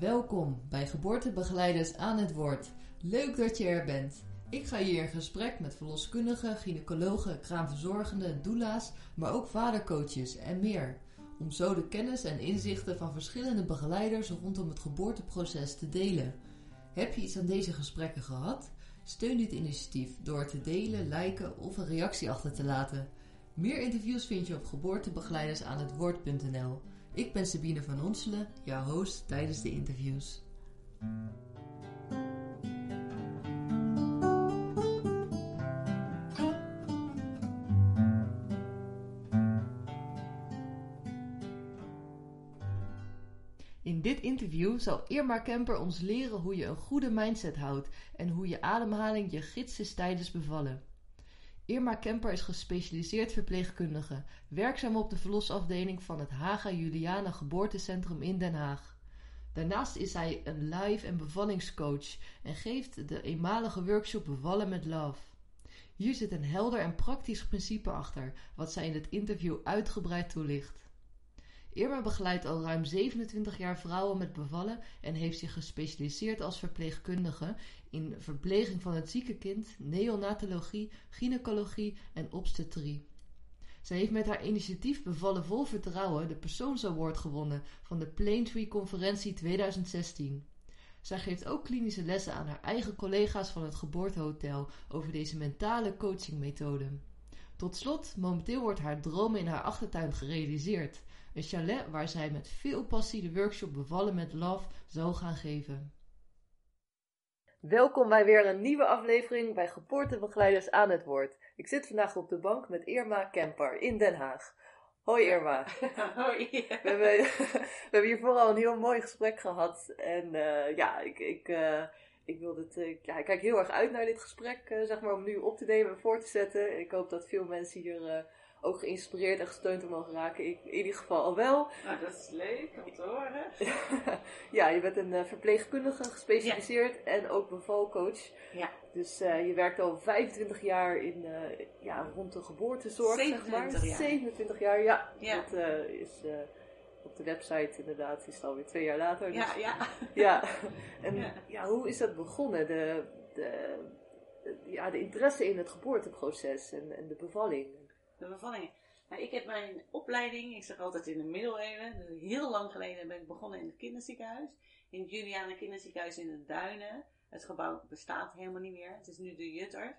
Welkom bij Geboortebegeleiders aan het Woord. Leuk dat je er bent. Ik ga hier in gesprek met verloskundigen, gynaecologen, kraamverzorgenden, doula's, maar ook vadercoaches en meer. Om zo de kennis en inzichten van verschillende begeleiders rondom het geboorteproces te delen. Heb je iets aan deze gesprekken gehad? Steun dit initiatief door te delen, liken of een reactie achter te laten. Meer interviews vind je op geboortebegeleidersaanhetwoord.nl. Ik ben Sabine van Onselen, jouw host tijdens de interviews. In dit interview zal Irma Kemper ons leren hoe je een goede mindset houdt en hoe je ademhaling je gids is tijdens bevallen. Irma Kemper is gespecialiseerd verpleegkundige, werkzaam op de verlosafdeling van het Haga Juliana Geboortecentrum in Den Haag. Daarnaast is zij een live- en bevallingscoach en geeft de eenmalige workshop Bevallen met Love. Hier zit een helder en praktisch principe achter, wat zij in het interview uitgebreid toelicht. Irma begeleidt al ruim 27 jaar vrouwen met bevallen en heeft zich gespecialiseerd als verpleegkundige in verpleging van het zieke kind, neonatologie, gynaecologie en obstetrie. Zij heeft met haar initiatief Bevallen vol vertrouwen de Persoons Award gewonnen van de Plaintree Conferentie 2016. Zij geeft ook klinische lessen aan haar eigen collega's van het geboortehotel over deze mentale coachingmethode. Tot slot, momenteel wordt haar droom in haar achtertuin gerealiseerd. Een chalet waar zij met veel passie de workshop Bevallen met Love zal gaan geven. Welkom bij weer een nieuwe aflevering bij Geboortebegeleiders aan het Woord. Ik zit vandaag op de bank met Irma Kemper in Den Haag. Hoi Irma. Hoi. We hebben, we hebben hier vooral een heel mooi gesprek gehad. En uh, ja, ik, ik, uh, ik, wil dit, uh, ja, ik kijk heel erg uit naar dit gesprek, zeg maar, om nu op te nemen en voor te zetten. Ik hoop dat veel mensen hier ook geïnspireerd en gesteund te mogen raken. Ik in ieder geval al wel. Nou, dat is leuk om te horen. ja, je bent een verpleegkundige gespecialiseerd ja. en ook bevalcoach. Ja. Dus uh, je werkt al 25 jaar in, uh, ja, rond de geboortezorg, 27 zeg maar. jaar. 27 jaar, ja. ja. Dat uh, is op de website inderdaad, is het alweer twee jaar later. Ja, dus, ja. ja. En ja. ja. hoe is dat begonnen? De, de, ja, de interesse in het geboorteproces en, en de bevalling. Nou, ik heb mijn opleiding, ik zeg altijd in de middeleeuwen, dus heel lang geleden ben ik begonnen in het kinderziekenhuis. In het Juliana kinderziekenhuis in de Duinen. Het gebouw bestaat helemaal niet meer. Het is nu de Jutters.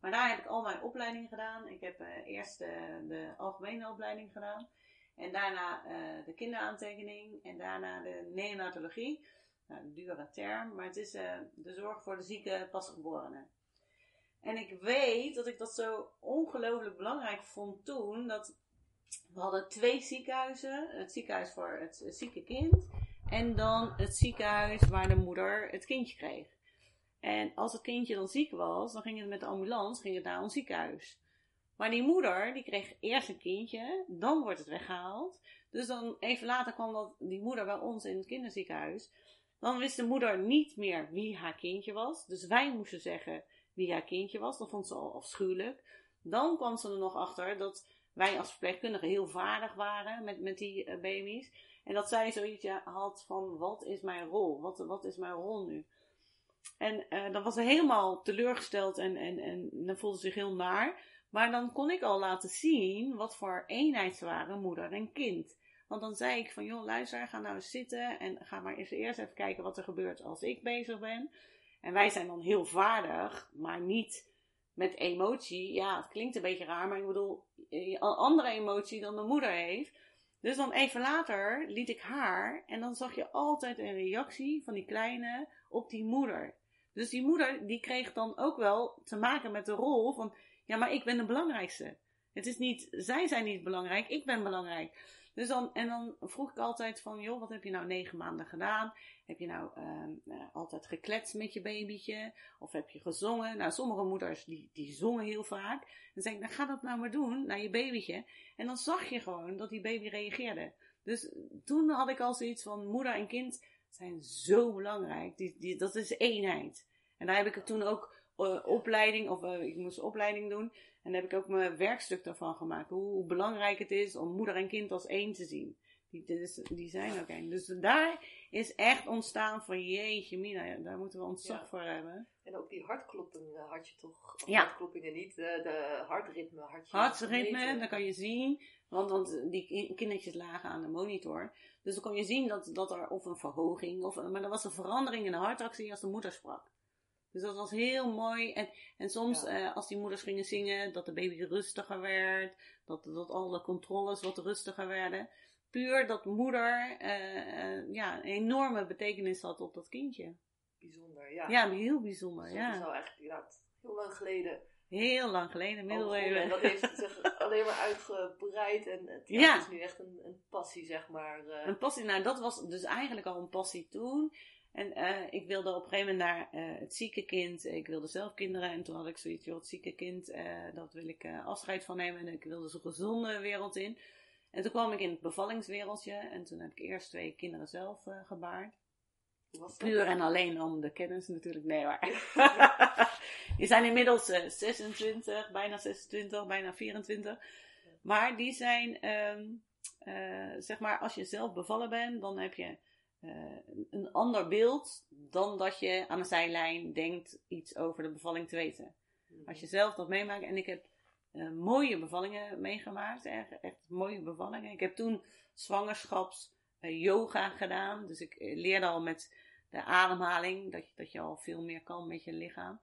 Maar daar heb ik al mijn opleiding gedaan. Ik heb uh, eerst uh, de algemene opleiding gedaan. En daarna uh, de kinderaantekening. En daarna de neonatologie. Nou, een dure term. Maar het is de zorg voor de zieke pasgeborenen. En ik weet dat ik dat zo ongelooflijk belangrijk vond toen. Dat we hadden twee ziekenhuizen. Het ziekenhuis voor het zieke kind. En dan het ziekenhuis waar de moeder het kindje kreeg. En als het kindje dan ziek was, dan ging het met de ambulance ging het naar ons ziekenhuis. Maar die moeder, die kreeg eerst een kindje, dan wordt het weggehaald. Dus dan even later kwam dat, die moeder bij ons in het kinderziekenhuis. Dan wist de moeder niet meer wie haar kindje was. Dus wij moesten zeggen wie haar kindje was. Dat vond ze al afschuwelijk. Dan kwam ze er nog achter dat wij als verpleegkundigen heel vaardig waren met, met die uh, baby's. En dat zij zoiets had van, wat is mijn rol? Wat, wat is mijn rol nu? En uh, dan was ze helemaal teleurgesteld en, en, en dan voelde ze zich heel naar. Maar dan kon ik al laten zien wat voor eenheid ze waren, moeder en kind. Want dan zei ik van, joh, luister, ga nou eens zitten en ga maar eens eerst even kijken wat er gebeurt als ik bezig ben. En wij zijn dan heel vaardig, maar niet met emotie. Ja, het klinkt een beetje raar, maar ik bedoel, een andere emotie dan de moeder heeft. Dus dan even later liet ik haar en dan zag je altijd een reactie van die kleine op die moeder. Dus die moeder die kreeg dan ook wel te maken met de rol van, ja maar ik ben de belangrijkste. Het is niet, zij zijn niet belangrijk, ik ben belangrijk. Dus dan, en dan vroeg ik altijd van, joh, wat heb je nou negen maanden gedaan? Heb je nou uh, altijd gekletst met je babytje? Of heb je gezongen? Nou, sommige moeders die, die zongen heel vaak. Dan zei ik, nou ga dat nou maar doen naar je babytje. En dan zag je gewoon dat die baby reageerde. Dus toen had ik al zoiets van, moeder en kind zijn zo belangrijk. Die, die, dat is eenheid. En daar heb ik toen ook uh, opleiding, of uh, ik moest opleiding doen. En daar heb ik ook mijn werkstuk daarvan gemaakt. Hoe belangrijk het is om moeder en kind als één te zien. Die, die zijn ook eng. Dus daar is echt ontstaan van jeetje mina, daar moeten we ontzag Ja. voor hebben. En ook die hartkloppingen had je toch? Ja. Hartkloppingen niet, de, de hartritme had je Hartritme, dan kan je zien, want, want die ki- kindertjes lagen aan de monitor. Dus dan kon je zien dat, dat er of een verhoging, of, maar er was een verandering in de hartactie als de moeder sprak. Dus dat was heel mooi. En, en soms, Ja. eh, als die moeders gingen zingen, dat de baby rustiger werd. Dat, dat alle controles wat rustiger werden. Puur dat moeder eh, eh, ja, een enorme betekenis had op dat kindje. Bijzonder, ja. Ja, heel bijzonder. Dus dat is Ja. al eigenlijk inderdaad heel lang geleden. Heel lang geleden, middeleeuwen. En dat heeft zich alleen maar uitgebreid. En het, ja, Ja. het is nu echt een, een passie, zeg maar. eh. Een passie, nou dat was dus eigenlijk al een passie toen. En ik wilde op een gegeven moment naar het zieke kind. Ik wilde zelf kinderen. En toen had ik zoiets, joh, het zieke kind, eh, dat wil ik afscheid van nemen. En ik wilde zo'n gezonde wereld in. En toen kwam ik in het bevallingswereldje. En toen heb ik eerst twee kinderen zelf eh, gebaard. Puur en alleen om de kennis natuurlijk. Nee maar. die zijn inmiddels eh, 26, bijna 26, bijna 24. Maar die zijn, ehm, eh, zeg maar, als je zelf bevallen bent, dan heb je eh, een- een ander beeld dan dat je aan de zijlijn denkt iets over de bevalling te weten. Mhm. Als je zelf dat meemaakt, en ik heb eh, mooie bevallingen meegemaakt, echt, echt mooie bevallingen. Ik heb toen zwangerschaps eh, yoga gedaan, dus ik eh, leerde al met de ademhaling dat je, dat je al veel meer kan met je lichaam.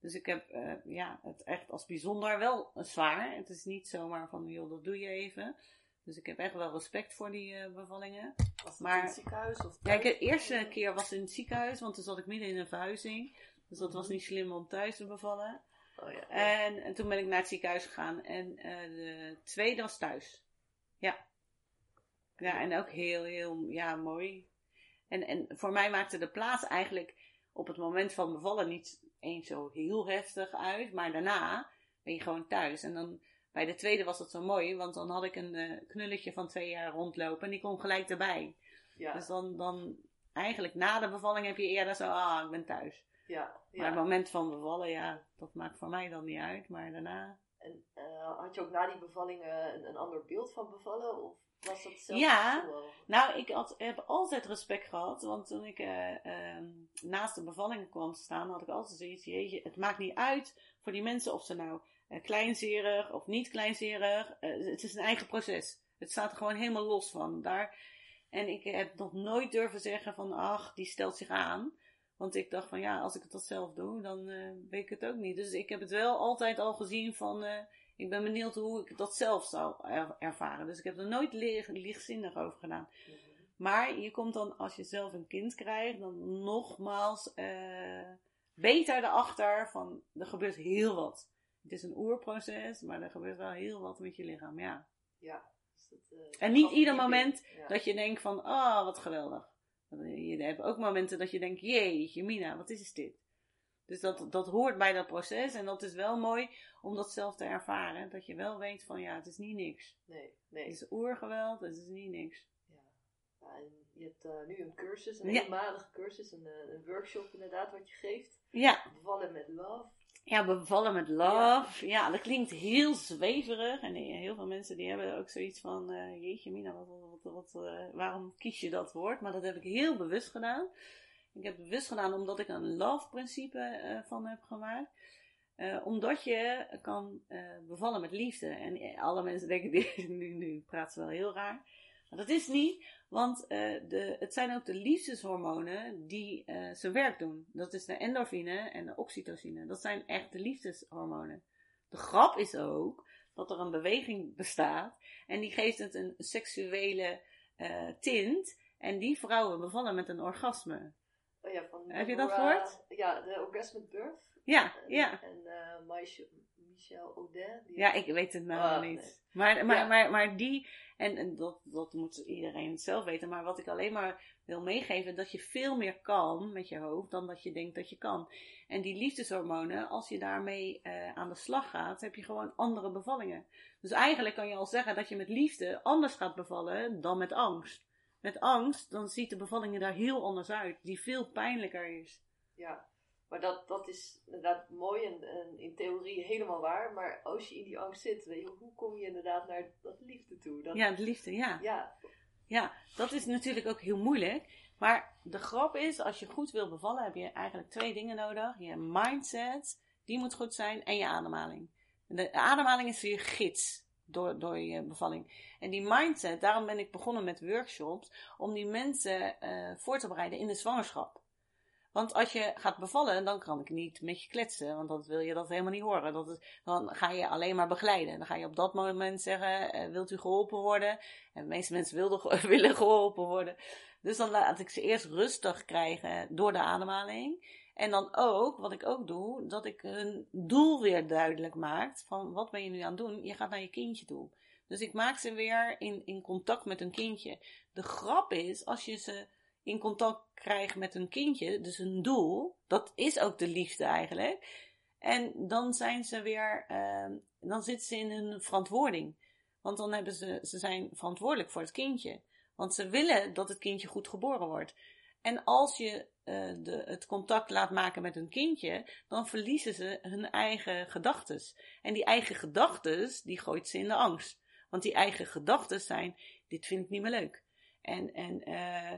Dus ik heb ja, het echt als bijzonder wel zwaar. Het is niet zomaar van, joh, dat doe je even. Dus ik heb echt wel respect voor die bevallingen. Was het maar- in het ziekenhuis of Ja, ik, de eerste keer was in het ziekenhuis, want toen zat ik midden in een verhuizing. Dus dat was niet slim om thuis te bevallen. Oh, ja. En, en toen ben ik naar het ziekenhuis gegaan. En eh, de tweede was thuis. Ja. Ja, en ook heel, heel ja, mooi. En, en voor mij maakte de plaats eigenlijk op het moment van bevallen niet eens zo heel heftig uit. Maar daarna ben je gewoon thuis. En dan bij de tweede was dat zo mooi, want dan had ik een eh, knulletje van twee jaar rondlopen en die kon gelijk erbij. ja, Dus dan, dan eigenlijk na de bevalling heb je eerder zo, ah, ik ben thuis. Ja, ja. Maar het moment van bevallen, ja, dat maakt voor mij dan niet uit. Maar daarna... En eh, had je ook na die bevalling eh, een, een ander beeld van bevallen? Of was dat zelfs Ja. wel? Nou, ik had, heb altijd respect gehad. Want toen ik eh, ehm, naast de bevalling kwam te staan, had ik altijd zoiets. Jeetje, het maakt niet uit voor die mensen of ze nou kleinzerig of niet kleinzerig. het is een eigen proces. Het staat er gewoon helemaal los van. Daar, en ik heb nog nooit durven zeggen van, ach, die stelt zich aan. Want ik dacht van, ja, als ik het dat zelf doe, dan eh, weet ik het ook niet. Dus ik heb het wel altijd al gezien van, eh, ik ben benieuwd hoe ik dat zelf zou er- ervaren. Dus ik heb er nooit lichtzinnig over gedaan. Mhm. Maar je komt dan, als je zelf een kind krijgt, dan nogmaals eh, beter erachter van, er gebeurt heel wat. Het is een oerproces, maar er gebeurt wel heel wat met je lichaam, ja. Ja. dus dat, En niet ieder moment. Ja. Dat je denkt van, ah, wat geweldig. Je hebt ook momenten dat je denkt, jeetje mina, wat is dit? Dus dat, dat hoort bij dat proces en dat is wel mooi om dat zelf te ervaren. Dat je wel weet van, ja, het is niet niks. Nee, Het nee. is oergeweld, het is niet niks. Ja. Je hebt eh, nu een cursus, een Ja. eenmalige cursus, een, eh, een workshop inderdaad wat je geeft. Ja, Bevallen met love. Ja, bevallen met love. Ja. dat klinkt heel zweverig. En heel veel mensen die hebben ook zoiets van... eh, jeetje mina, wat, wat, wat, eh, waarom kies je dat woord? Maar dat heb ik heel bewust gedaan. Ik heb het bewust gedaan omdat ik een love-principe eh, van heb gemaakt. Omdat je kan bevallen met liefde. En alle mensen denken, nu, nu praat ze wel heel raar. Maar dat is niet, want eh, de, het zijn ook de liefdeshormonen die eh, zijn werk doen. Dat is de endorfine en de oxytocine. Dat zijn echt de liefdeshormonen. De grap is ook dat er een beweging bestaat en die geeft het een seksuele eh, tint. En die vrouwen bevallen met een orgasme. Oh ja, van Heb je dat gehoord? Ja, de Orgasmic Birth. Ja, En, ja. En Michel, Michel Audin. Die Ja, ik weet het nou niet. nee. Maar, maar, Ja. maar, maar die, en, en dat, dat moet iedereen zelf weten, maar wat ik alleen maar wil meegeven, dat je veel meer kan met je hoofd dan dat je denkt dat je kan. En die liefdeshormonen, als je daarmee eh, aan de slag gaat, heb je gewoon andere bevallingen. Dus eigenlijk kan je al zeggen dat je met liefde anders gaat bevallen dan met angst. Met angst, dan ziet de bevallingen daar heel anders uit, die veel pijnlijker is. Ja, maar dat, dat is inderdaad mooi en, en in theorie helemaal waar. Maar als je in die angst zit, weet je, hoe kom je inderdaad naar dat liefde toe? Dat, Ja, de liefde, ja. ja, Ja, dat is natuurlijk ook heel moeilijk. Maar de grap is, als je goed wil bevallen, heb je eigenlijk twee dingen nodig. Je mindset, die moet goed zijn, en je ademhaling. De ademhaling is je gids door, door je bevalling. En die mindset, daarom ben ik begonnen met workshops, om die mensen eh, voor te bereiden in de zwangerschap. Want als je gaat bevallen, dan kan ik niet met je kletsen, want dan wil je dat helemaal niet horen. Dat dan ga je alleen maar begeleiden. Dan ga je op dat moment zeggen, eh, wilt u geholpen worden? En de meeste mensen willen geholpen worden. Dus dan laat ik ze eerst rustig krijgen door de ademhaling. En dan ook, wat ik ook doe, dat ik hun doel weer duidelijk maak. Van wat ben je nu aan het doen? Je gaat naar je kindje toe. Dus ik maak ze weer in, in contact met hun kindje. De grap is, als je ze in contact krijgt met hun kindje, dus hun doel, dat is ook de liefde eigenlijk. En dan zijn ze weer, uh, dan zitten ze in hun verantwoording. Want dan hebben ze, ze zijn verantwoordelijk voor het kindje. Want ze willen dat het kindje goed geboren wordt. En als je uh, de, het contact laat maken met hun kindje, dan verliezen ze hun eigen gedachten. En die eigen gedachten, die gooit ze in de angst. Want die eigen gedachten zijn, dit vind ik niet meer leuk. En, en uh,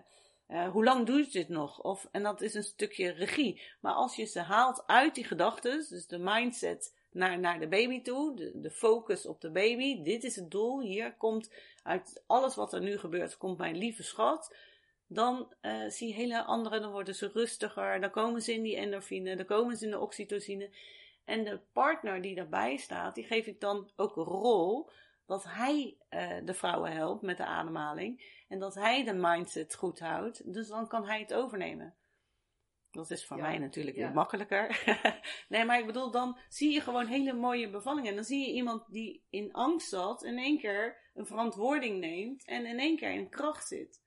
uh, hoe lang doe je dit nog? Of, en dat is een stukje regie. Maar als je ze haalt uit die gedachten, dus de mindset naar, naar de baby toe, de, focus op de baby, dit is het doel, hier komt uit alles wat er nu gebeurt, komt mijn lieve schat dan uh, zie je hele andere, dan worden ze rustiger, dan komen ze in die endorfine, dan komen ze in de oxytocine. En de partner die daarbij staat, die geef ik dan ook een rol dat hij uh, de vrouwen helpt met de ademhaling en dat hij de mindset goed houdt. Dus dan kan hij het overnemen. Dat is voor mij natuurlijk ja. makkelijker. nee, maar ik bedoel, dan zie je gewoon hele mooie bevallingen. Dan zie je iemand die in angst zat, in één keer een verantwoording neemt en in één keer in kracht zit.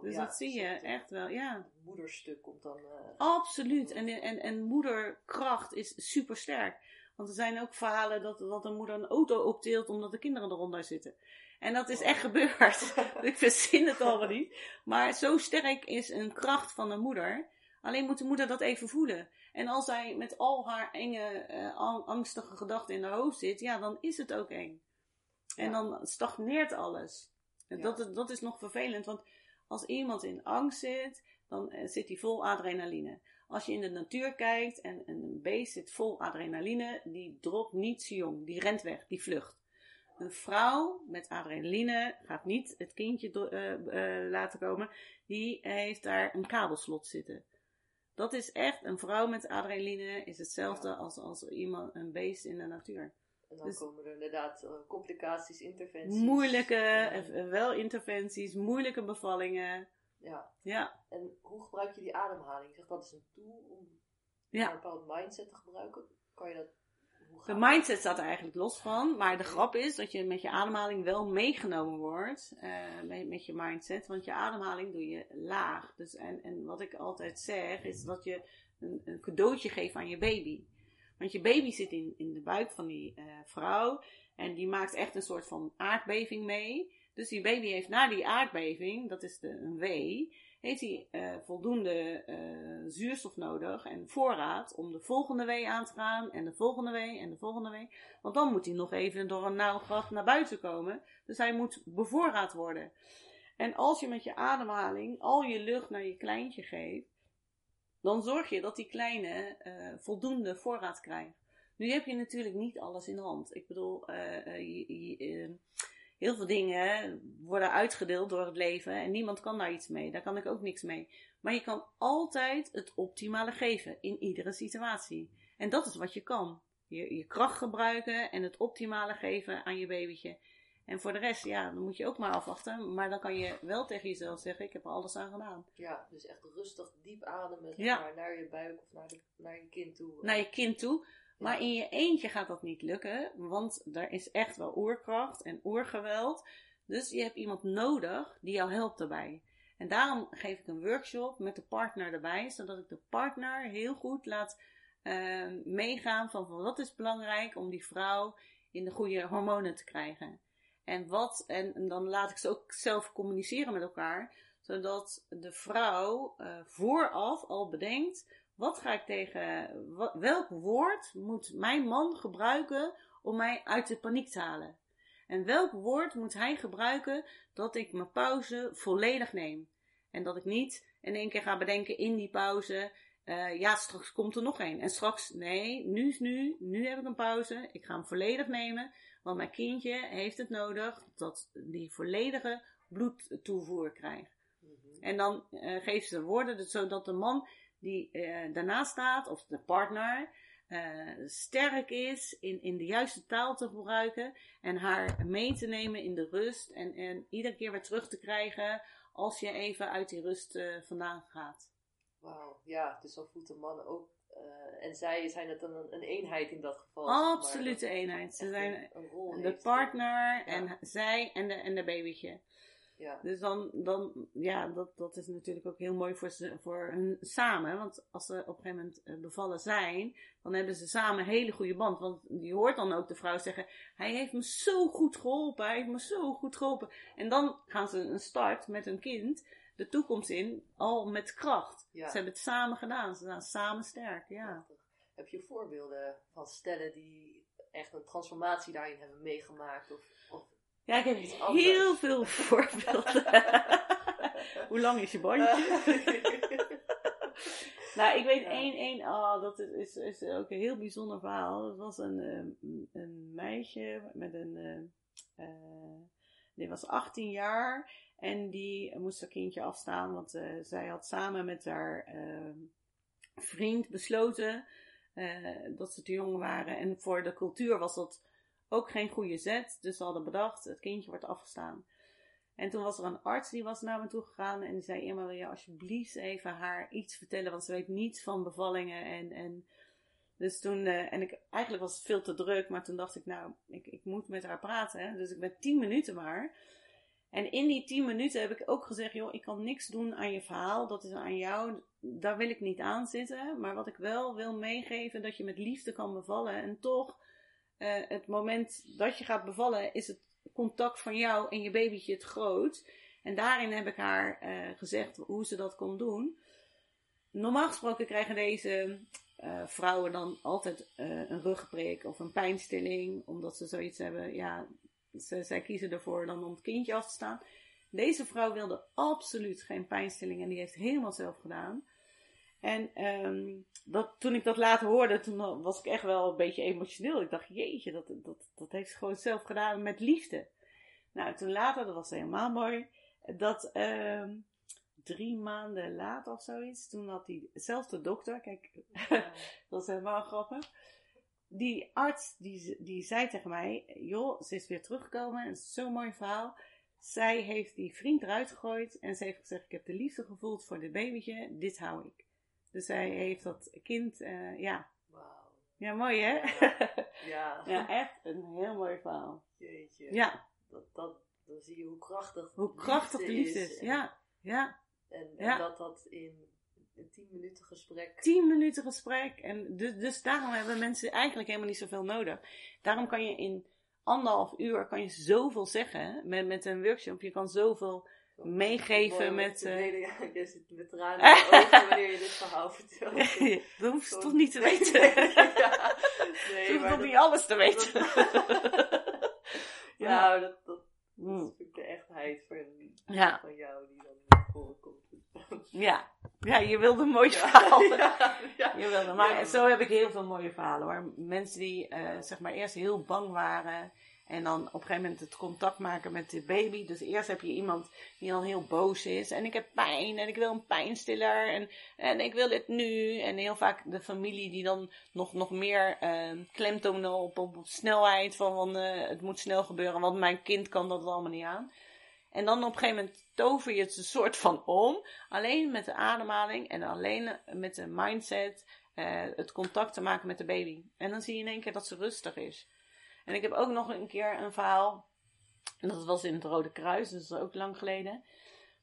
Dus ja, dat zie je echt wel, ja. moederstuk komt dan. Uh, Absoluut. En, en, en moederkracht is super sterk. Want er zijn ook verhalen dat, dat een moeder een auto opteelt omdat de kinderen eronder zitten. En dat is echt gebeurd. ik verzin het allemaal niet. Maar zo sterk is een kracht van een moeder. Alleen moet de moeder dat even voelen. En als zij met al haar enge, uh, angstige gedachten in haar hoofd zit, ja, dan is het ook eng. En ja. dan stagneert alles. En ja. dat, dat is nog vervelend, want als iemand in angst zit, dan eh, zit hij vol adrenaline. Als je in de natuur kijkt en, een beest zit vol adrenaline, die dropt niet zo jong, die rent weg, die vlucht. Een vrouw met adrenaline gaat niet het kindje uh, uh, laten komen, die heeft daar een kabelslot zitten. Dat is echt, een vrouw met adrenaline is hetzelfde als, als iemand, een beest in de natuur. En dan dus, komen er inderdaad uh, complicaties, interventies. Moeilijke, ja. wel interventies, moeilijke bevallingen. Ja. ja. En hoe gebruik je die ademhaling? Zeg, dat is een tool om ja. een bepaald mindset te gebruiken. Kan je dat... De mindset staat er eigenlijk los van, maar de grap is dat je met je ademhaling wel meegenomen wordt uh, met, met je mindset, want je ademhaling doe je laag. Dus en, en wat ik altijd zeg is dat je een, een cadeautje geeft aan je baby. Want je baby zit in, in de buik van die uh, vrouw. En die maakt echt een soort van aardbeving mee. Dus die baby heeft na die aardbeving, dat is de, een W, heeft hij uh, voldoende uh, zuurstof nodig en voorraad om de volgende W aan te gaan. En de volgende W en de volgende W. Want dan moet hij nog even door een nauw naar buiten komen. Dus hij moet bevoorraad worden. En als je met je ademhaling al je lucht naar je kleintje geeft, dan zorg je dat die kleine uh, voldoende voorraad krijgt. Nu heb je natuurlijk niet alles in hand. Ik bedoel, uh, heel veel dingen worden uitgedeeld door het leven en niemand kan daar iets mee. Daar kan ik ook niks mee. Maar je kan altijd het optimale geven in iedere situatie. En dat is wat je kan. Je, je kracht gebruiken en het optimale geven aan je babytje. En voor de rest, ja, dan moet je ook maar afwachten. Maar dan kan je wel tegen jezelf zeggen, ik heb er alles aan gedaan. Ja, dus echt rustig, diep ademen ja. naar je buik of naar, de, naar je kind toe. Naar je kind toe. Maar in je eentje gaat dat niet lukken, want er is echt wel oerkracht en oergeweld. Dus je hebt iemand nodig die jou helpt daarbij. En daarom geef ik een workshop met de partner erbij, zodat ik de partner heel goed laat uh, meegaan van, van wat is belangrijk om die vrouw in de goede hormonen te krijgen. En wat, en, dan laat ik ze ook zelf communiceren met elkaar, zodat de vrouw uh, vooraf al bedenkt, wat ga ik tegen, welk woord moet mijn man gebruiken om mij uit de paniek te halen? En welk woord moet hij gebruiken dat ik mijn pauze volledig neem? En dat ik niet in één keer ga bedenken in die pauze. eh, ja, straks komt er nog één. En straks, nee, nu is nu. Nu heb ik een pauze. Ik ga hem volledig nemen. Want mijn kindje heeft het nodig dat die volledige bloedtoevoer krijgt. Mhm. En dan eh geeft ze woorden, dus zodat de man die eh, daarnaast staat, of de partner, eh, sterk is in, in de juiste taal te gebruiken en haar mee te nemen in de rust en, en iedere keer weer terug te krijgen als je even uit die rust eh, vandaan gaat. Wauw, ja, dus dan voelt de man ook. en zij zijn het dan een, een eenheid in dat geval. Absolute eenheid. Ze zijn een, de partner en zij en de, en de babytje. Ja, Dus dan, dan ja, dat, dat is natuurlijk ook heel mooi voor, ze, voor hun samen. Want als ze op een gegeven moment eh, bevallen zijn, dan hebben ze samen een hele goede band. Want je hoort dan ook de vrouw zeggen: Hij heeft me zo goed geholpen, hij heeft me zo goed geholpen. En dan gaan ze een start met hun kind de toekomst in, al met kracht. Ja. Ze hebben het samen gedaan, ze zijn samen sterk, ja. prachtig. Heb je voorbeelden van stellen die echt een transformatie daarin hebben meegemaakt? Of, of Ja, ik heb Iets anders. heel veel voorbeelden. Hoe lang is je bandje? Nou, ik weet Ja. één, één, oh, dat is, is, ook een heel bijzonder verhaal. Dat was een, eh, een meisje met een, eh, die was 18 jaar en die moest haar kindje afstaan, want eh, zij had samen met haar eh, vriend besloten eh, dat ze te jong waren. En voor de cultuur was dat ook geen goede zet, dus ze hadden bedacht, het kindje wordt afgestaan. En toen was er een arts die was naar me toe gegaan en die zei: Irma, wil je alsjeblieft even haar iets vertellen? Want ze weet niets van bevallingen. En, en dus toen, eh, en ik, eigenlijk was het veel te druk, maar toen dacht ik: Nou, ik, ik moet met haar praten. Dus ik ben tien minuten maar. En in die tien minuten heb ik ook gezegd: Joh, ik kan niks doen aan je verhaal, dat is aan jou. Daar wil ik niet aan zitten. Maar wat ik wel wil meegeven, dat je met liefde kan bevallen. En toch, eh, het moment dat je gaat bevallen, is het contact van jou en je babytje het groot. En daarin heb ik haar eh, gezegd hoe ze dat kon doen. Normaal gesproken krijgen deze eh, vrouwen dan altijd een rugprik of een pijnstilling, omdat ze zoiets hebben. Ja, ze, zij kiezen ervoor dan om het kindje af te staan. Deze vrouw wilde absoluut geen pijnstilling en die heeft helemaal zelf gedaan. En ehm, dat, toen ik dat later hoorde, toen was ik echt wel een beetje emotioneel. Ik dacht, jeetje, dat, dat, dat heeft ze gewoon zelf gedaan met liefde. Nou, toen later, dat was helemaal mooi, dat ehm, drie maanden later of zoiets, toen had diezelfde dokter, kijk, dat is helemaal grappig. Die arts, die, die zei tegen mij, joh, ze is weer teruggekomen, en zo'n mooi verhaal. Zij heeft die vriend eruit gegooid en ze heeft gezegd, ik heb de liefde gevoeld voor dit babytje, dit hou ik. Dus zij heeft dat kind, eh, ja. Wauw. Ja, mooi hè? Ja. ja, echt een heel mooi verhaal. Jeetje. Ja, Dat, dat, dan zie je hoe krachtig hoe krachtig de liefde is. En, Ja, ja. En, en Ja. dat dat in een tien minuten gesprek. Tien minuten gesprek. En dus, dus daarom hebben mensen eigenlijk helemaal niet zoveel nodig. Daarom kan je in anderhalf uur kan je zoveel zeggen met, met een workshop. Je kan zoveel meegeven met, delen. Ja, je zit met tranen je ogen wanneer je dit verhaal vertelt. dat hoeft ze toch niet te weten. ja, nee, hoeft maar toch niet alles te weten. ja, dat, dat, dat Mm. is natuurlijk de echtheid van, Ja. van jou die dan naar voren komt. Ja. ja, je wilde een mooi verhaal. Je wilde, maar zo heb ik heel veel mooie verhalen hoor. Mensen die eh, zeg maar eerst heel bang waren en dan op een gegeven moment het contact maken met de baby. Dus eerst heb je iemand die dan heel boos is en ik heb pijn en ik wil een pijnstiller en, en ik wil het nu. En heel vaak de familie die dan nog, nog meer eh, klemtonen op, op, op snelheid van, van eh, het moet snel gebeuren, want mijn kind kan dat allemaal niet aan. En dan op een gegeven moment tover je het een soort van om. Alleen met de ademhaling en alleen met de mindset. eh, het contact te maken met de baby. En dan zie je in één keer dat ze rustig is. En ik heb ook nog een keer een verhaal. En dat was in het Rode Kruis, dus dat is ook lang geleden.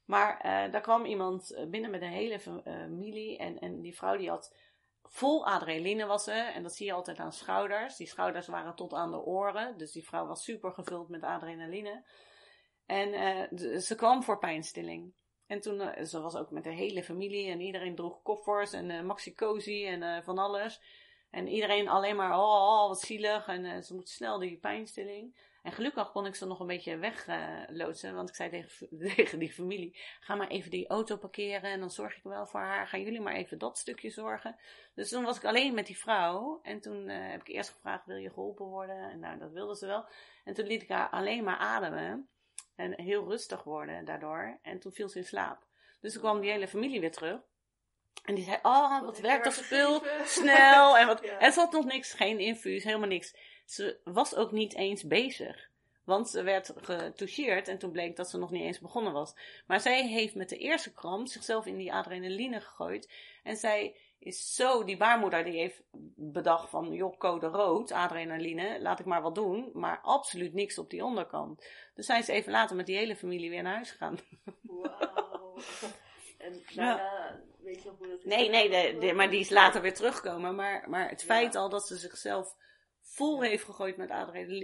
Maar eh, daar kwam iemand eh, binnen met een hele eh, familie. En, en die vrouw die had vol adrenaline was ze. En dat zie je altijd aan schouders. Die schouders waren tot aan de oren. Dus die vrouw was super gevuld met adrenaline. En ze kwam voor pijnstilling. En toen, ze was ook met de hele familie en iedereen droeg koffers en eh maxi-cozy en van alles. En iedereen alleen maar, oh, oh wat zielig en eh, ze moet snel die pijnstilling. En gelukkig kon ik ze nog een beetje wegloodsen. want ik zei tegen, tegen die familie: ga maar even die auto parkeren en dan zorg ik wel voor haar. Gaan jullie maar even dat stukje zorgen. Dus toen was ik alleen met die vrouw. En toen eh, heb ik eerst gevraagd: wil je geholpen worden? En nou, dat wilde ze wel. En toen liet ik haar alleen maar ademen. En heel rustig worden daardoor. En toen viel ze in slaap. Dus toen kwam die hele familie weer terug. En die zei, oh, wat, werkt dat spul, snel. En, wat, ja. en ze had nog niks, geen infuus, helemaal niks. Ze was ook niet eens bezig. Want ze werd getoucheerd en toen bleek dat ze nog niet eens begonnen was. Maar zij heeft met de eerste kramp zichzelf in die adrenaline gegooid. En zij is zo, die baarmoeder die heeft bedacht van, joh, code rood, adrenaline, laat ik maar wat doen. Maar absoluut niks op die onderkant. Dus zij is even later met die hele familie weer naar huis gegaan. Wauw. En daarna, weet je nog hoe dat is? Nee, nee, de, maar die is later weer teruggekomen. Maar, maar het feit al dat ze zichzelf vol heeft gegooid met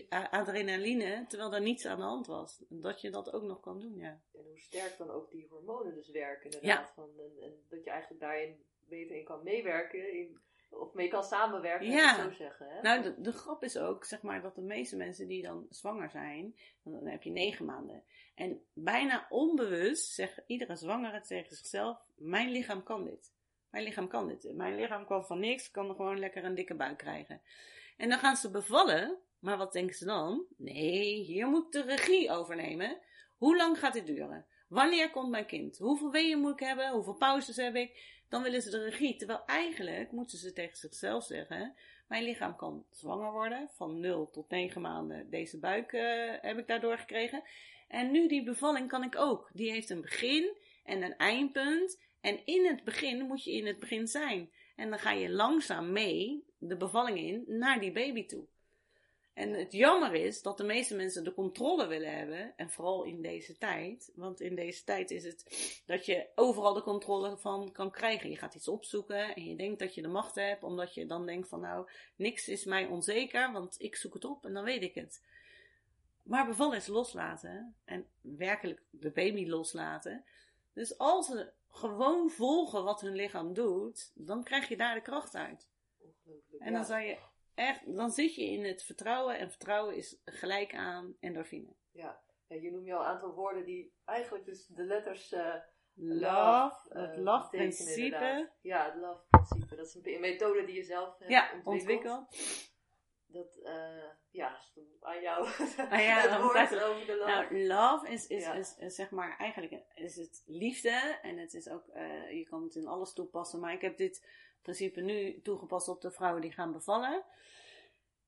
adrenaline, terwijl er niets aan de hand was. Dat je dat ook nog kan doen, ja. En hoe sterk dan ook die hormonen dus werken, inderdaad. Ja. Van, en, en, dat je eigenlijk daarin beter in kan meewerken, in, of mee kan samenwerken, ja. zo zeggen. Hè? Nou, de, de grap is ook, zeg maar, dat de meeste mensen die dan zwanger zijn, dan heb je negen maanden. En bijna onbewust zegt iedere zwangere tegen zichzelf, mijn lichaam kan dit. Mijn lichaam kan dit. Mijn lichaam kan van niks, kan gewoon lekker een dikke buik krijgen. En dan gaan ze bevallen, maar wat denken ze dan? Nee, hier moet ik de regie overnemen. Hoe lang gaat dit duren? Wanneer komt mijn kind? Hoeveel weeën moet ik hebben? Hoeveel pauzes heb ik? Dan willen ze de regie. Terwijl eigenlijk moeten ze tegen zichzelf zeggen: Mijn lichaam kan zwanger worden. Van 0 tot 9 maanden. Deze buik uh, heb ik daardoor gekregen. En nu die bevalling kan ik ook. Die heeft een begin en een eindpunt. En in het begin moet je in het begin zijn. En dan ga je langzaam mee de bevalling in naar die baby toe. En het jammer is dat de meeste mensen de controle willen hebben. En vooral in deze tijd. Want in deze tijd is het dat je overal de controle van kan krijgen. Je gaat iets opzoeken en je denkt dat je de macht hebt. Omdat je dan denkt van nou, niks is mij onzeker. Want ik zoek het op en dan weet ik het. Maar bevallen is loslaten. En werkelijk de baby loslaten. Dus als ze gewoon volgen wat hun lichaam doet, dan krijg je daar de kracht uit. En dan, zou je echt, dan zit je in het vertrouwen en vertrouwen is gelijk aan endorfine. Ja, ja je noemt je al een aantal woorden die eigenlijk dus de letters uh, love, het uh, love principe. Ja, het love principe. Dat is een methode die je zelf hebt ja, ontwikkeld. Dat, uh, ja, aan jou. Ah, ja, het woord over de love. Nou, love is, is, is, is, zeg maar eigenlijk is het liefde. En het is ook, je kan het in alles toepassen. Maar ik heb dit principe nu toegepast op de vrouwen die gaan bevallen.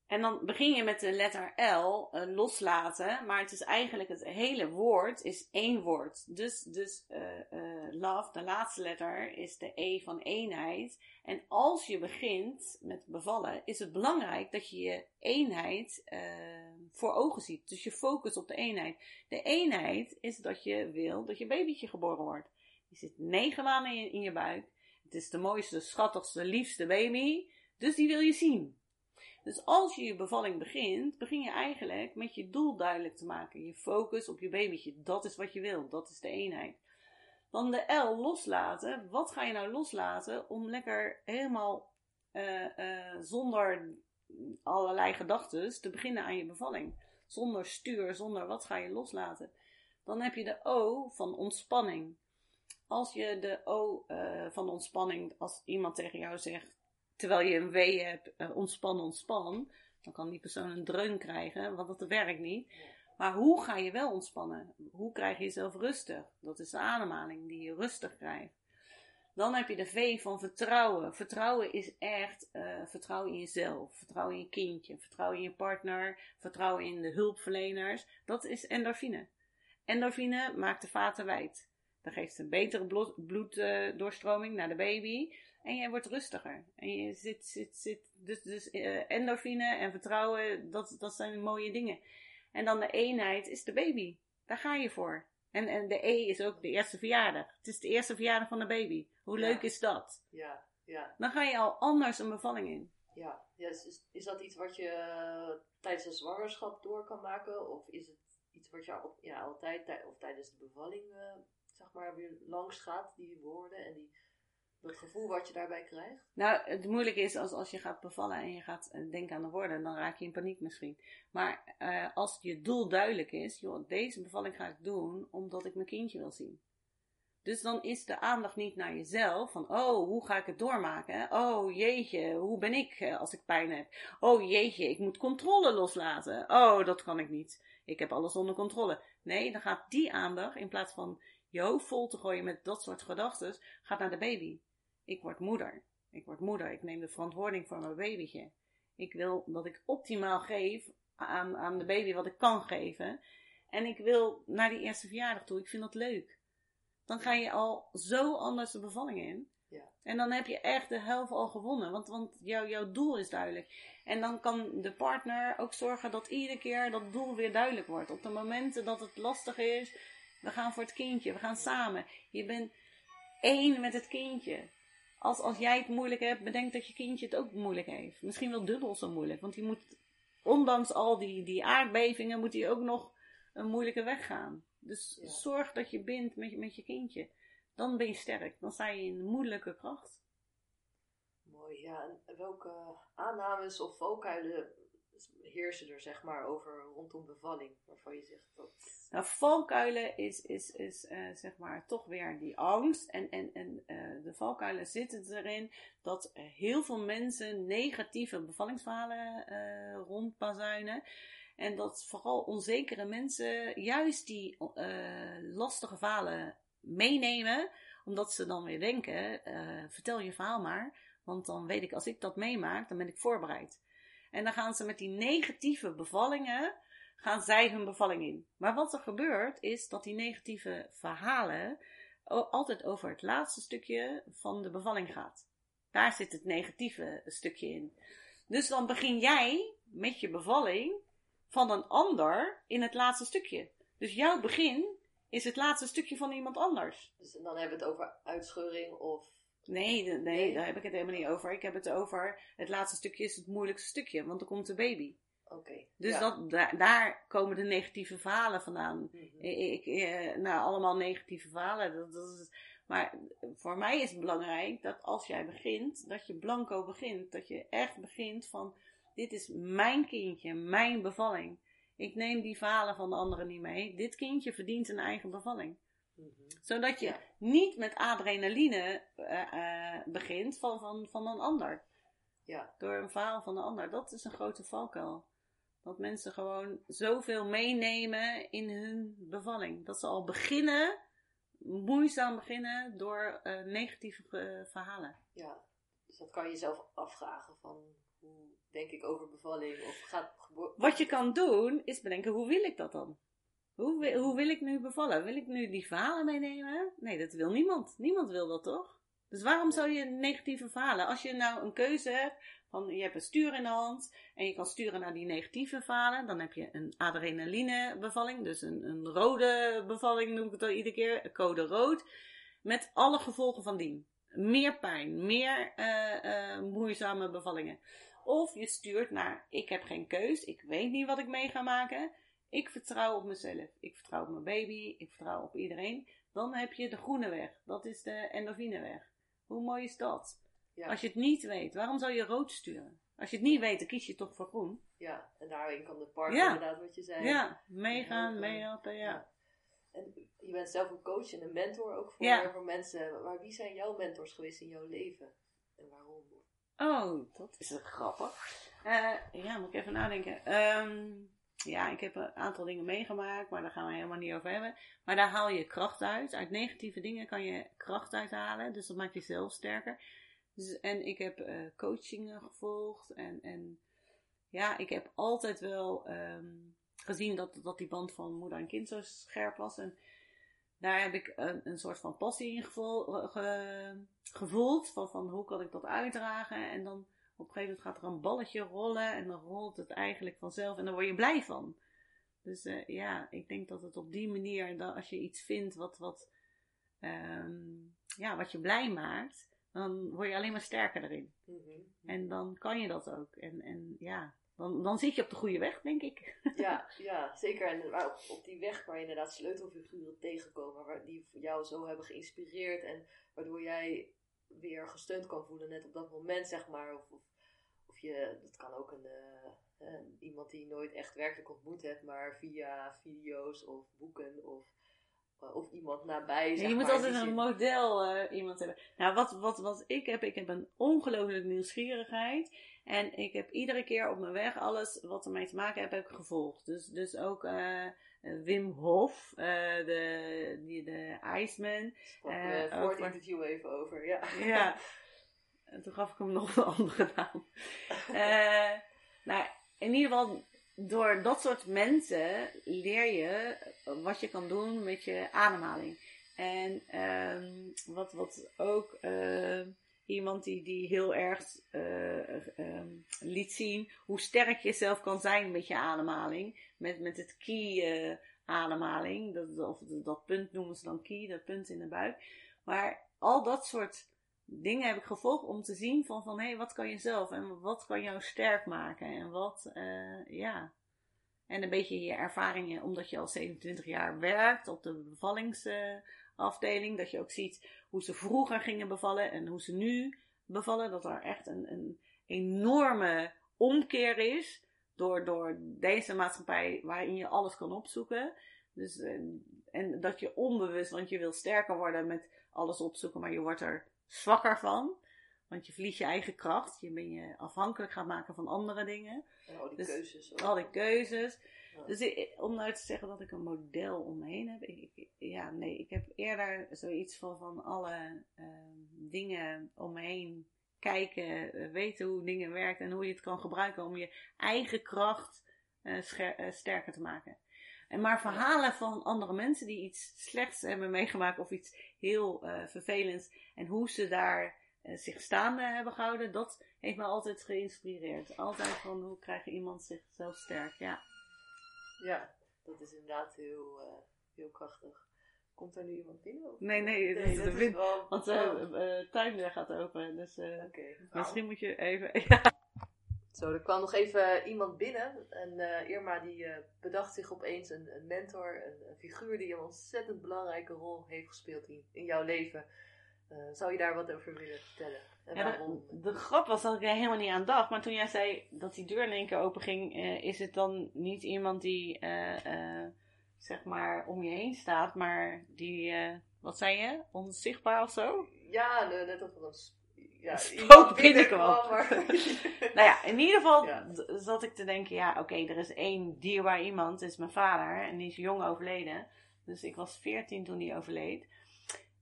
En dan begin je met de letter L, uh, loslaten. Maar het is eigenlijk het hele woord is één woord. Dus, dus uh, uh, love, de laatste letter, is de E van eenheid. En als je begint met bevallen, is het belangrijk dat je je eenheid voor ogen ziet. Dus je focust op de eenheid. De eenheid is dat je wil dat je babytje geboren wordt. Je zit negen maanden in je buik. Het is de mooiste, schattigste, liefste baby. Dus die wil je zien. Dus als je je bevalling begint, begin je eigenlijk met je doel duidelijk te maken. Je focus op je babytje. Dat is wat je wil. Dat is de eenheid. Dan de L loslaten. Wat ga je nou loslaten om lekker helemaal uh, uh, zonder allerlei gedachten te beginnen aan je bevalling? Zonder stuur, zonder wat ga je loslaten? Dan heb je de O van ontspanning. Als je de O uh, van ontspanning, als iemand tegen jou zegt, terwijl je een W hebt, uh, ontspan, ontspan, dan kan die persoon een dreun krijgen, want dat werkt niet. Maar hoe ga je wel ontspannen? Hoe krijg je jezelf rustig? Dat is de ademhaling die je rustig krijgt. Dan heb je de V van vertrouwen. Vertrouwen is echt uh, vertrouwen in jezelf, vertrouwen in je kindje, vertrouwen in je partner, vertrouwen in de hulpverleners. Dat is endorfine. Endorfine maakt de vaten wijd. Dat geeft een betere bloeddoorstroming naar de baby. En jij wordt rustiger. En je zit, zit, zit. Dus, dus uh, endorfine en vertrouwen, dat, dat zijn mooie dingen. En dan de eenheid is de baby. Daar ga je voor. En, en de E is ook de eerste verjaardag. Het is de eerste verjaardag van de baby. Hoe leuk is dat? Ja, ja. Dan ga je al anders een bevalling in. Ja, ja is, is dat iets wat je uh, tijdens de zwangerschap door kan maken? Of is het iets wat je al, ja, altijd, of tijdens de bevalling, uh, zeg maar, weer langs gaat, die woorden en die gevoel wat je daarbij krijgt? Nou, het moeilijke is als, als je gaat bevallen en je gaat eh, denken aan de woorden, dan raak je in paniek misschien. Maar uh, als je doel duidelijk is, joh, deze bevalling ga ik doen omdat ik mijn kindje wil zien. Dus dan is de aandacht niet naar jezelf, van oh, hoe ga ik het doormaken? Oh jeetje, hoe ben ik eh, als ik pijn heb? Oh jeetje, ik moet controle loslaten. Oh, dat kan ik niet. Ik heb alles onder controle. Nee, dan gaat die aandacht, in plaats van je hoofd vol te gooien met dat soort gedachten, gaat naar de baby. Ik word moeder. Ik word moeder. Ik neem de verantwoording voor mijn babytje. Ik wil dat ik optimaal geef aan, aan de baby wat ik kan geven. En ik wil naar die eerste verjaardag toe. Ik vind dat leuk. Dan ga je al zo anders de bevalling in. Ja. En dan heb je echt de helft al gewonnen. Want, want jou, jouw doel is duidelijk. En dan kan de partner ook zorgen dat iedere keer dat doel weer duidelijk wordt. Op de momenten dat het lastig is. We gaan voor het kindje. We gaan samen. Je bent één met het kindje als, als jij het moeilijk hebt, bedenk dat je kindje het ook moeilijk heeft. Misschien wel dubbel zo moeilijk. Want die moet, ondanks al die, die aardbevingen, moet hij ook nog een moeilijke weg gaan. Dus zorg dat je bindt met, met je kindje. Dan ben je sterk. Dan sta je in moeilijke kracht. Mooi, ja. En welke aannames of valkuilen heersen er, zeg maar, over rondom bevalling? Waarvan je zegt dat nou, valkuilen is, is, is uh, zeg maar toch weer die angst. En, en, en uh, de valkuilen zitten erin dat heel veel mensen negatieve bevallingsverhalen uh, rondbazuinen. En dat vooral onzekere mensen juist die lastige verhalen meenemen. Omdat ze dan weer denken, vertel je verhaal maar. Want dan weet ik, als ik dat meemaak, dan ben ik voorbereid. En dan gaan ze met die negatieve bevallingen gaan zij hun bevalling in. Maar wat er gebeurt is dat die negatieve verhalen altijd over het laatste stukje van de bevalling gaat. Daar zit het negatieve stukje in. Dus dan begin jij met je bevalling van een ander in het laatste stukje. Dus jouw begin is het laatste stukje van iemand anders. Dus dan hebben we het over uitscheuring of. Nee, nee, daar heb ik het helemaal niet over. Ik heb het over het laatste stukje is het moeilijkste stukje, want er komt de baby. Dus dat, daar, komen de negatieve verhalen vandaan. Mhm. ik, eh, nou, allemaal negatieve verhalen. Dat, dat is, maar voor mij is het belangrijk dat als jij begint, dat je blanco begint. Dat je echt begint van, dit is mijn kindje, mijn bevalling. Ik neem die verhalen van de anderen niet mee. Dit kindje verdient een eigen bevalling. Mhm. Zodat je niet met adrenaline uh, uh, begint van, van, van een ander. Ja. Door een verhaal van een ander. Dat is een grote valkuil. Dat mensen gewoon zoveel meenemen in hun bevalling. Dat ze al beginnen, moeizaam beginnen door uh, negatieve verhalen. Ja, dus dat kan je zelf afvragen van hoe denk ik over bevalling of gaat Wat je kan doen is bedenken hoe wil ik dat dan? Hoe, hoe wil ik nu bevallen? Wil ik nu die verhalen meenemen? Nee, dat wil niemand. Niemand wil dat toch? Dus waarom zou je negatieve verhalen? Als je nou een keuze hebt van je hebt een stuur in de hand en je kan sturen naar die negatieve verhalen, dan heb je een adrenaline bevalling, dus een, een rode bevalling noem ik het al iedere keer, code rood, met alle gevolgen van dien. Meer pijn, meer uh, uh, moeizame bevallingen. Of je stuurt naar ik heb geen keus, ik weet niet wat ik mee ga maken, ik vertrouw op mezelf, ik vertrouw op mijn baby, ik vertrouw op iedereen. Dan heb je de groene weg, dat is de endorfineweg. Hoe mooi is dat? Als je het niet weet, waarom zou je rood sturen? Als je het niet weet, dan kies je toch voor groen. Ja, en daarin kan de partner inderdaad wat je zei. Ja, meegaan, meehelpen, ja. En je bent zelf een coach en een mentor ook voor, voor mensen. Maar wie zijn jouw mentors geweest in jouw leven? En waarom? Oh, dat is grappig. Uh, ja, moet ik even nadenken. Um, ja, ik heb een aantal dingen meegemaakt, maar daar gaan we helemaal niet over hebben. Maar daar haal je kracht uit. Uit negatieve dingen kan je kracht uithalen. Dus dat maakt je zelf sterker. Dus, en ik heb uh, coachingen gevolgd. En, en ja, ik heb altijd wel um, gezien dat, dat die band van moeder en kind zo scherp was. En daar heb ik een, een soort van passie in gevoel, ge, gevoeld. Van, van hoe kan ik dat uitdragen. En dan op een gegeven moment gaat er een balletje rollen. En dan rolt het eigenlijk vanzelf. En daar word je blij van. Dus uh, ja, ik denk dat het op die manier, dat als je iets vindt wat, wat, um, ja, wat je blij maakt, dan word je alleen maar sterker erin. Mhm. En dan kan je dat ook. En, en ja, dan, dan zit je op de goede weg, denk ik. Ja, ja zeker. En op, op die weg waar je inderdaad sleutelfiguren tegenkomen, waar, die jou zo hebben geïnspireerd en waardoor jij weer gesteund kan voelen, net op dat moment, zeg maar. Of, of, of je, dat kan ook een, uh, iemand die je nooit echt werkelijk ontmoet hebt, maar via video's of boeken of eh, of iemand nabij. Zeg je moet altijd een model uh, iemand hebben. Nou, wat, wat, wat ik heb, ik heb een ongelooflijke nieuwsgierigheid. En ik heb iedere keer op mijn weg alles wat ermee te maken heeft, heb ik gevolgd. Dus, dus ook Wim Hof, de, die, de Iceman. Uh, voor het interview even over, ja. Ja. En toen gaf ik hem nog een andere naam. nou, in ieder geval door dat soort mensen leer je wat je kan doen met je ademhaling. En uh, wat, wat ook uh, iemand die, die heel erg uh, liet zien hoe sterk je zelf kan zijn met je ademhaling. Met, met het key ademhaling. Dat, of dat punt noemen ze dan key, dat punt in de buik. Maar al dat soort dingen heb ik gevolgd om te zien van, van hé, hey, wat kan je zelf en wat kan jou sterk maken en wat, uh, ja. En een beetje je ervaringen, omdat je al 27 jaar werkt op de bevallingsafdeling, dat je ook ziet hoe ze vroeger gingen bevallen en hoe ze nu bevallen. Dat er echt een, een enorme omkeer is door, door deze maatschappij waarin je alles kan opzoeken. Dus, en, eh, en dat je onbewust, want je wil sterker worden met alles opzoeken, maar je wordt er zwakker van. Want je verliest je eigen kracht. Je ben je afhankelijk gaan maken van andere dingen. En al die dus keuzes. Al die keuzes. Dus om nou te zeggen dat ik een model om me heen heb. Ik, ja, nee, ik heb eerder zoiets van, van alle ehm, dingen om me heen kijken. Eh, weten hoe dingen werken en hoe je het kan gebruiken om je eigen kracht uh, sterker te maken. En maar verhalen van andere mensen die iets slechts hebben meegemaakt of iets heel vervelends en hoe ze daar zich staande hebben gehouden, dat heeft me altijd geïnspireerd. Altijd van hoe krijgt iemand zichzelf sterk, ja. Ja, dat is inderdaad heel, uh, heel krachtig. Komt er nu iemand binnen? Of? Nee, nee, nee dat wind. Wel... Want de uh, tuindeur gaat open. Dus okay, misschien moet je even. Zo, er kwam nog even iemand binnen. En Irma die bedacht zich opeens een, een mentor, een, een, figuur die een ontzettend belangrijke rol heeft gespeeld in, in jouw leven. Zou je daar wat over willen vertellen? En ja, waarom? De, de, grap was dat ik er helemaal niet aan dacht. Maar toen jij zei dat die deur in één keer open ging, uh, is het dan niet iemand die uh, zeg maar om je heen staat, maar die, wat zei je, onzichtbaar of zo? Ja, net als een ja, spook binnenkwam. Maar... nou ja, in ieder geval ja. zat ik te denken, ja oké, er is één dierbaar iemand, dat is mijn vader. En die is jong overleden. Dus ik was veertien toen hij overleed.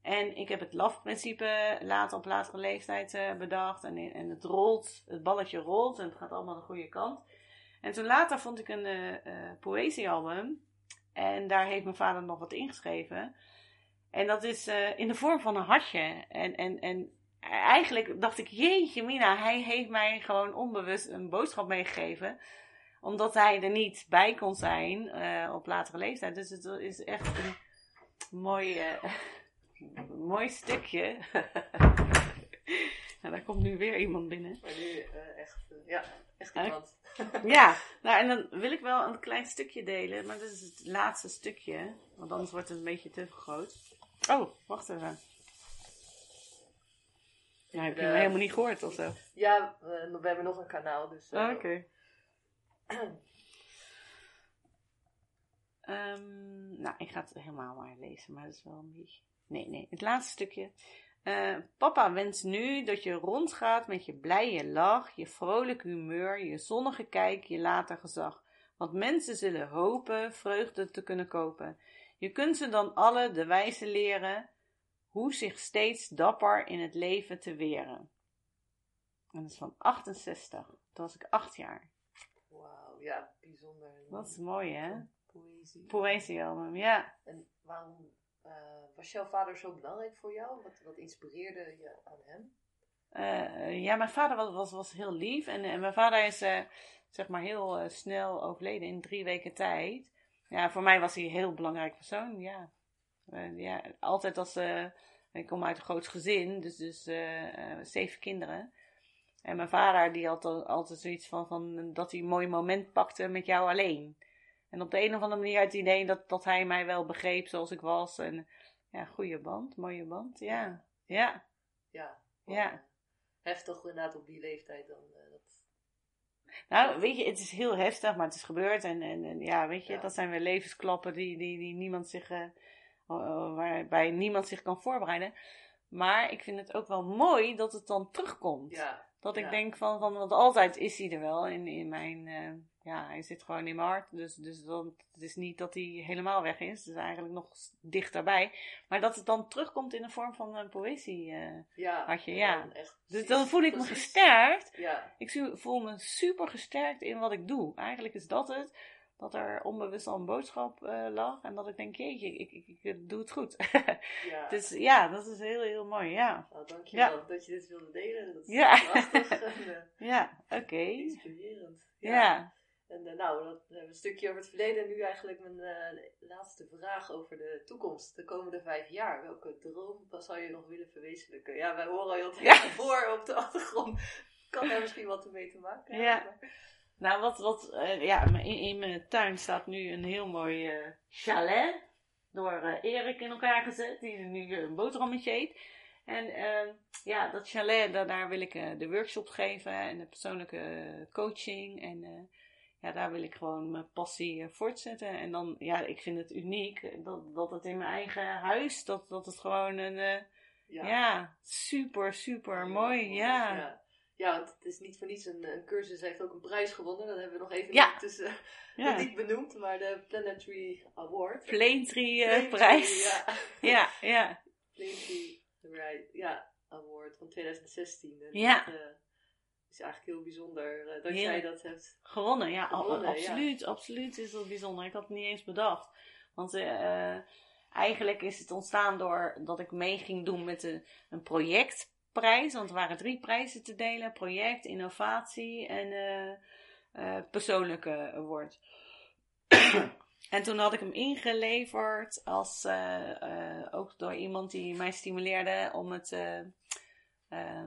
En ik heb het LAF-principe later op latere leeftijd uh, bedacht. En, en het rolt, het balletje rolt en het gaat allemaal de goede kant. En toen later vond ik een uh, poëziealbum. En daar heeft mijn vader nog wat ingeschreven. En dat is in de vorm van een hartje. En, en, en eigenlijk dacht ik, jeetje mina, hij heeft mij gewoon onbewust een boodschap meegegeven. Omdat hij er niet bij kon zijn op latere leeftijd. Dus het is echt een mooie mooi stukje. nou, daar komt nu weer iemand binnen. Maar nu uh, echt, uh, ja, echt iemand. ja, nou en dan wil ik wel een klein stukje delen, maar dit is het laatste stukje, want anders wordt het een beetje te groot. Oh, wacht even. Nou, heb je helemaal niet gehoord of zo? Ja, uh, we hebben nog een kanaal, dus... Oh, oké. um, nou, ik ga het helemaal maar lezen, maar dat is wel een beetje... Nee, nee, het laatste stukje. Uh, papa wenst nu dat je rondgaat met je blije lach, je vrolijk humeur, je zonnige kijk, je later gezag. Want mensen zullen hopen vreugde te kunnen kopen. Je kunt ze dan alle de wijze leren hoe zich steeds dapper in het leven te weren. En dat is van 68. Toen was ik acht jaar. Wauw, ja, bijzonder. Dat is mooi, hè? Poëzie. Poëziealbum, ja. En waarom uh, was jouw vader zo belangrijk voor jou? Wat, wat inspireerde je aan hem? Uh, ja, mijn vader was, was, was heel lief. En, en mijn vader is uh, zeg maar heel snel overleden in drie weken tijd. Ja, voor mij was hij een heel belangrijk persoon. Ja, ja altijd als... ik kom uit een groot gezin, dus, dus zeven kinderen. En mijn vader die had altijd zoiets van, van dat hij een mooi moment pakte met jou alleen. En op de een of andere manier het idee dat, dat hij mij wel begreep zoals ik was. En ja, goede band, mooie band. Ja, ja. Ja, Ja. Heftig inderdaad op die leeftijd dan. eh, dat... Nou, weet je, het is heel heftig, maar het is gebeurd. En, en, en ja, weet je, Ja. dat zijn weer levensklappen die, die, die niemand zich, eh, eh, waarbij niemand zich kan voorbereiden. Maar ik vind het ook wel mooi dat het dan terugkomt. Ja, Dat ik Ja. denk van, van, want altijd is hij er wel in, in mijn, eh, ja, hij zit gewoon in mijn hart. Dus, dus dan, het is niet dat hij helemaal weg is. Het is eigenlijk nog dichterbij. Maar dat het dan terugkomt in de vorm van een poëzie. eh. ja. Had je, ja. echt dus dan voel ik me gesterkt. Ja, Ik voel me super gesterkt in wat ik doe. Eigenlijk is dat het. Dat er onbewust al een boodschap eh, lag. En dat ik denk, jeetje, ik, ik, ik doe het goed. ja. dus ja, dat is heel, heel mooi. Ja, Nou, dankjewel dat je dit wilde delen. Dat is Ja. prachtig ja oké. inspirerend. Ja. En eh, nou, dat, we hebben een stukje over het verleden. En nu eigenlijk mijn eh, laatste vraag over de toekomst. De komende vijf jaar. Welke droom zou je nog willen verwezenlijken? Ja, wij horen al heel Ja. voor op de achtergrond. Kan daar misschien wat mee te maken hebben? Ja. Nou, wat, wat, eh, ja, in, in mijn tuin staat nu een heel mooi chalet. Door Erik in elkaar gezet, die nu een boterhammetje eet. En eh, ja, dat chalet, daar, daar wil ik de workshop geven en de persoonlijke coaching. En ja, daar wil ik gewoon mijn passie eh, voortzetten. En dan, ja, ik vind het uniek eh, dat, dat het in mijn eigen huis, dat, dat het gewoon een, eh, ja. super, super mooi, ja. ja. Ja, want het is niet voor niets een, een cursus. Heeft ook een prijs gewonnen. Dat hebben we nog even Ja. tussen, Ja, niet benoemd. Maar de Planetary Award. Planetary, prijs. Ja. Ja. Planetary ja, Award van 2016. En Ja. Dat, is eigenlijk heel bijzonder eh, dat Heel. jij dat hebt. Gewonnen, ja, Gewonnen, ja. absoluut, absoluut is dat bijzonder. Ik had het niet eens bedacht. Want eh, eigenlijk is het ontstaan door dat ik mee ging doen met een, een projectprijs. Want er waren drie prijzen te delen. Project, innovatie en eh, persoonlijke award. en toen had ik hem ingeleverd als, ook door iemand die mij stimuleerde om het... eh,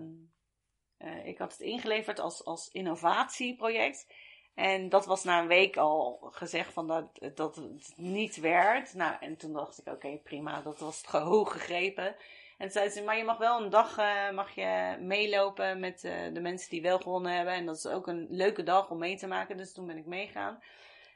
ehm, eh, ik had het ingeleverd als, als innovatieproject. En dat was na een week al gezegd van dat, dat het niet werd. Nou, en toen dacht ik, oké, prima, dat was het hoog gegrepen. En toen zei ze, maar je mag wel een dag eh, mag je meelopen met eh, de mensen die wel gewonnen hebben. En dat is ook een leuke dag om mee te maken. Dus toen ben ik meegaan.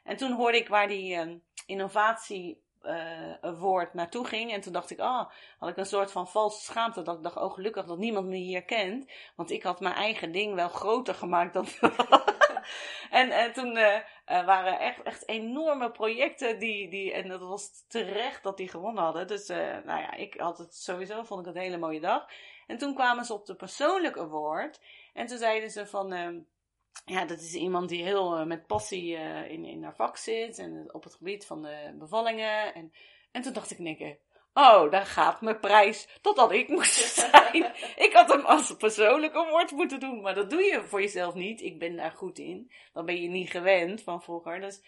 En toen hoorde ik waar die eh, innovatie eh, award naartoe ging. En toen dacht ik, ah, had ik een soort van valse schaamte. Dat ik dacht, oh gelukkig dat niemand me hier kent. Want ik had mijn eigen ding wel groter gemaakt dan... en, en toen eh, waren echt, echt enorme projecten die, die... En dat was terecht dat die gewonnen hadden. Dus nou ja, ik had het sowieso, vond ik het een hele mooie dag. En toen kwamen ze op de persoonlijke award. En toen zeiden ze van... ja, dat is iemand die heel eh, met passie eh, in, in haar vak zit. En op het gebied van de bevallingen. En, en toen dacht ik keer... Oh, daar gaat mijn prijs. Totdat ik moest zijn. ik had hem als persoonlijk award moeten doen. Maar dat doe je voor jezelf niet. Ik ben daar goed in. Dat ben je niet gewend van vroeger. Dus,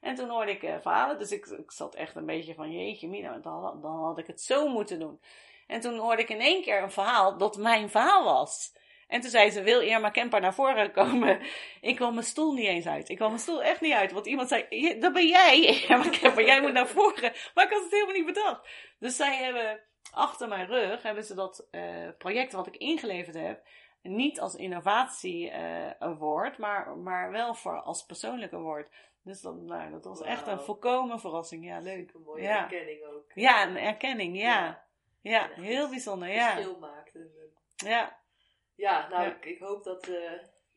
en toen hoorde ik eh, verhalen. Dus ik, ik zat echt een beetje van... Jeetje mina, dan, dan had ik het zo moeten doen. En toen hoorde ik in één keer een verhaal dat mijn verhaal was. En toen zei ze, wil Irma Kemper naar voren komen? Ik kwam mijn stoel niet eens uit. Ik kwam mijn stoel echt niet uit. Want iemand zei, "Je- dat ben jij, Irma Kemper. Jij moet naar voren. Maar ik had het helemaal niet bedacht. Dus zij hebben achter mijn rug, hebben ze dat eh, project wat ik ingeleverd heb, niet als innovatie eh award, maar, maar wel voor als persoonlijk award. Dus dat, nou, dat was echt een volkomen verrassing. Ja, leuk. Een mooie Ja. erkenning ook. Ja, een erkenning, ja. Ja. Heel bijzonder, ja. Verschil maakt. Eh, Ja, Ja, nou, Ja. Ik, ik hoop dat, eh,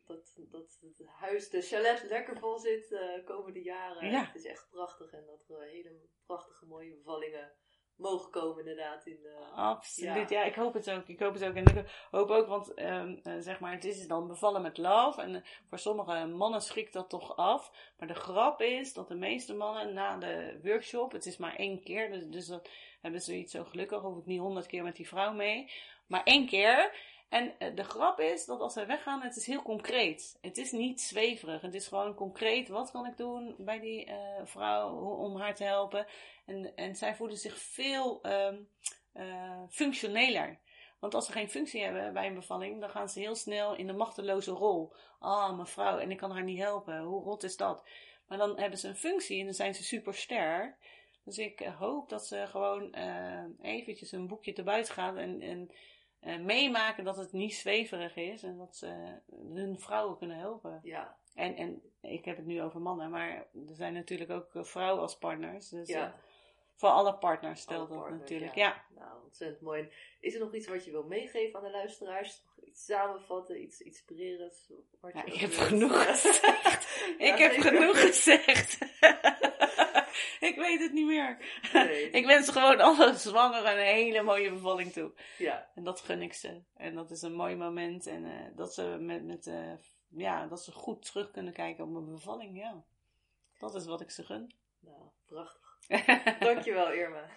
dat, dat het huis, de chalet, lekker vol zit de komende jaren. Ja. Het is echt prachtig en dat er hele prachtige mooie bevallingen mogen komen inderdaad. In, eh, absoluut. Ja. Ja. ik hoop het ook. Ik hoop het ook. En ik hoop ook, want ehm, eh, zeg maar, het is dan bevallen met love. En eh, voor sommige mannen schrikt dat toch af. Maar de grap is dat de meeste mannen na de workshop, het is maar één keer, dus, dus dan hebben ze zoiets zo gelukkig, hoef ik niet honderd keer met die vrouw mee. Maar één keer. En eh, de grap is dat als zij weggaan, het is heel concreet. Het is niet zweverig. Het is gewoon concreet. Wat kan ik doen bij die eh, vrouw om haar te helpen? En, en zij voelen zich veel ehm, eh, functioneler. Want als ze geen functie hebben bij een bevalling, dan gaan ze heel snel in de machteloze rol. Ah, mevrouw, en ik kan haar niet helpen. Hoe rot is dat? Maar dan hebben ze een functie en dan zijn ze super sterk. Dus ik hoop dat ze gewoon eh, eventjes een boekje te buiten gaan en, en eh, meemaken dat het niet zweverig is en dat ze hun vrouwen kunnen helpen. Ja, En, en ik heb het nu over mannen, maar er zijn natuurlijk ook eh, vrouwen als partners. Dus ja. eh, voor alle partners stelt dat partners, natuurlijk. ja. Ja. Nou, ontzettend mooi. En Is er nog iets wat je wil meegeven aan de luisteraars? Iets samenvatten, iets inspirerends? Ja, ik heb genoeg gezegd. Ik heb genoeg gezegd. ik weet het niet meer. Nee. Ik wens gewoon alle zwangeren een hele mooie bevalling toe. Ja, En dat gun ik ze. En dat is een mooi moment. En eh, dat, ze met, met, eh, ja, dat ze goed terug kunnen kijken op mijn bevalling. Ja. Dat is wat ik ze gun. nou, prachtig. Dankjewel Irma.